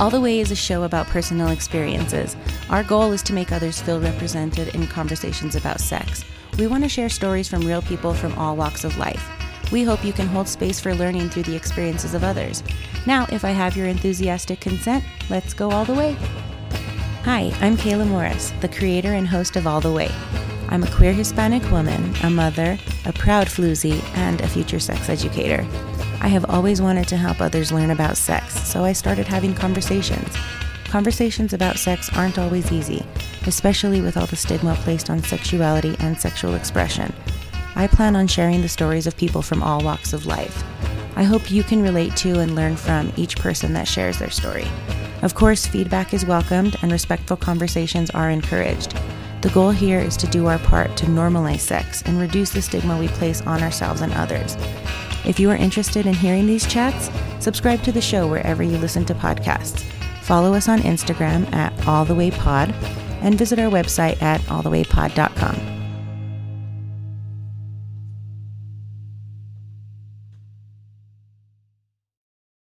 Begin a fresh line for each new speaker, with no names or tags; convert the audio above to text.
All the Way is a show about personal experiences. Our goal is to make others feel represented in conversations about sex. We want to share stories from real people from all walks of life. We hope you can hold space for learning through the experiences of others. Now, if I have your enthusiastic consent, let's go all the way. Hi, I'm Kayla Morris, the creator and host of All the Way. I'm a queer Hispanic woman, a mother, a proud floozy, and a future sex educator. I have always wanted to help others learn about sex, so I started having conversations. Conversations about sex aren't always easy, especially with all the stigma placed on sexuality and sexual expression. I plan on sharing the stories of people from all walks of life. I hope you can relate to and learn from each person that shares their story. Of course, feedback is welcomed and respectful conversations are encouraged. The goal here is to do our part to normalize sex and reduce the stigma we place on ourselves and others. If you are interested in hearing these chats, subscribe to the show wherever you listen to podcasts. Follow us on Instagram at allthewaypod and visit our website at allthewaypod.com.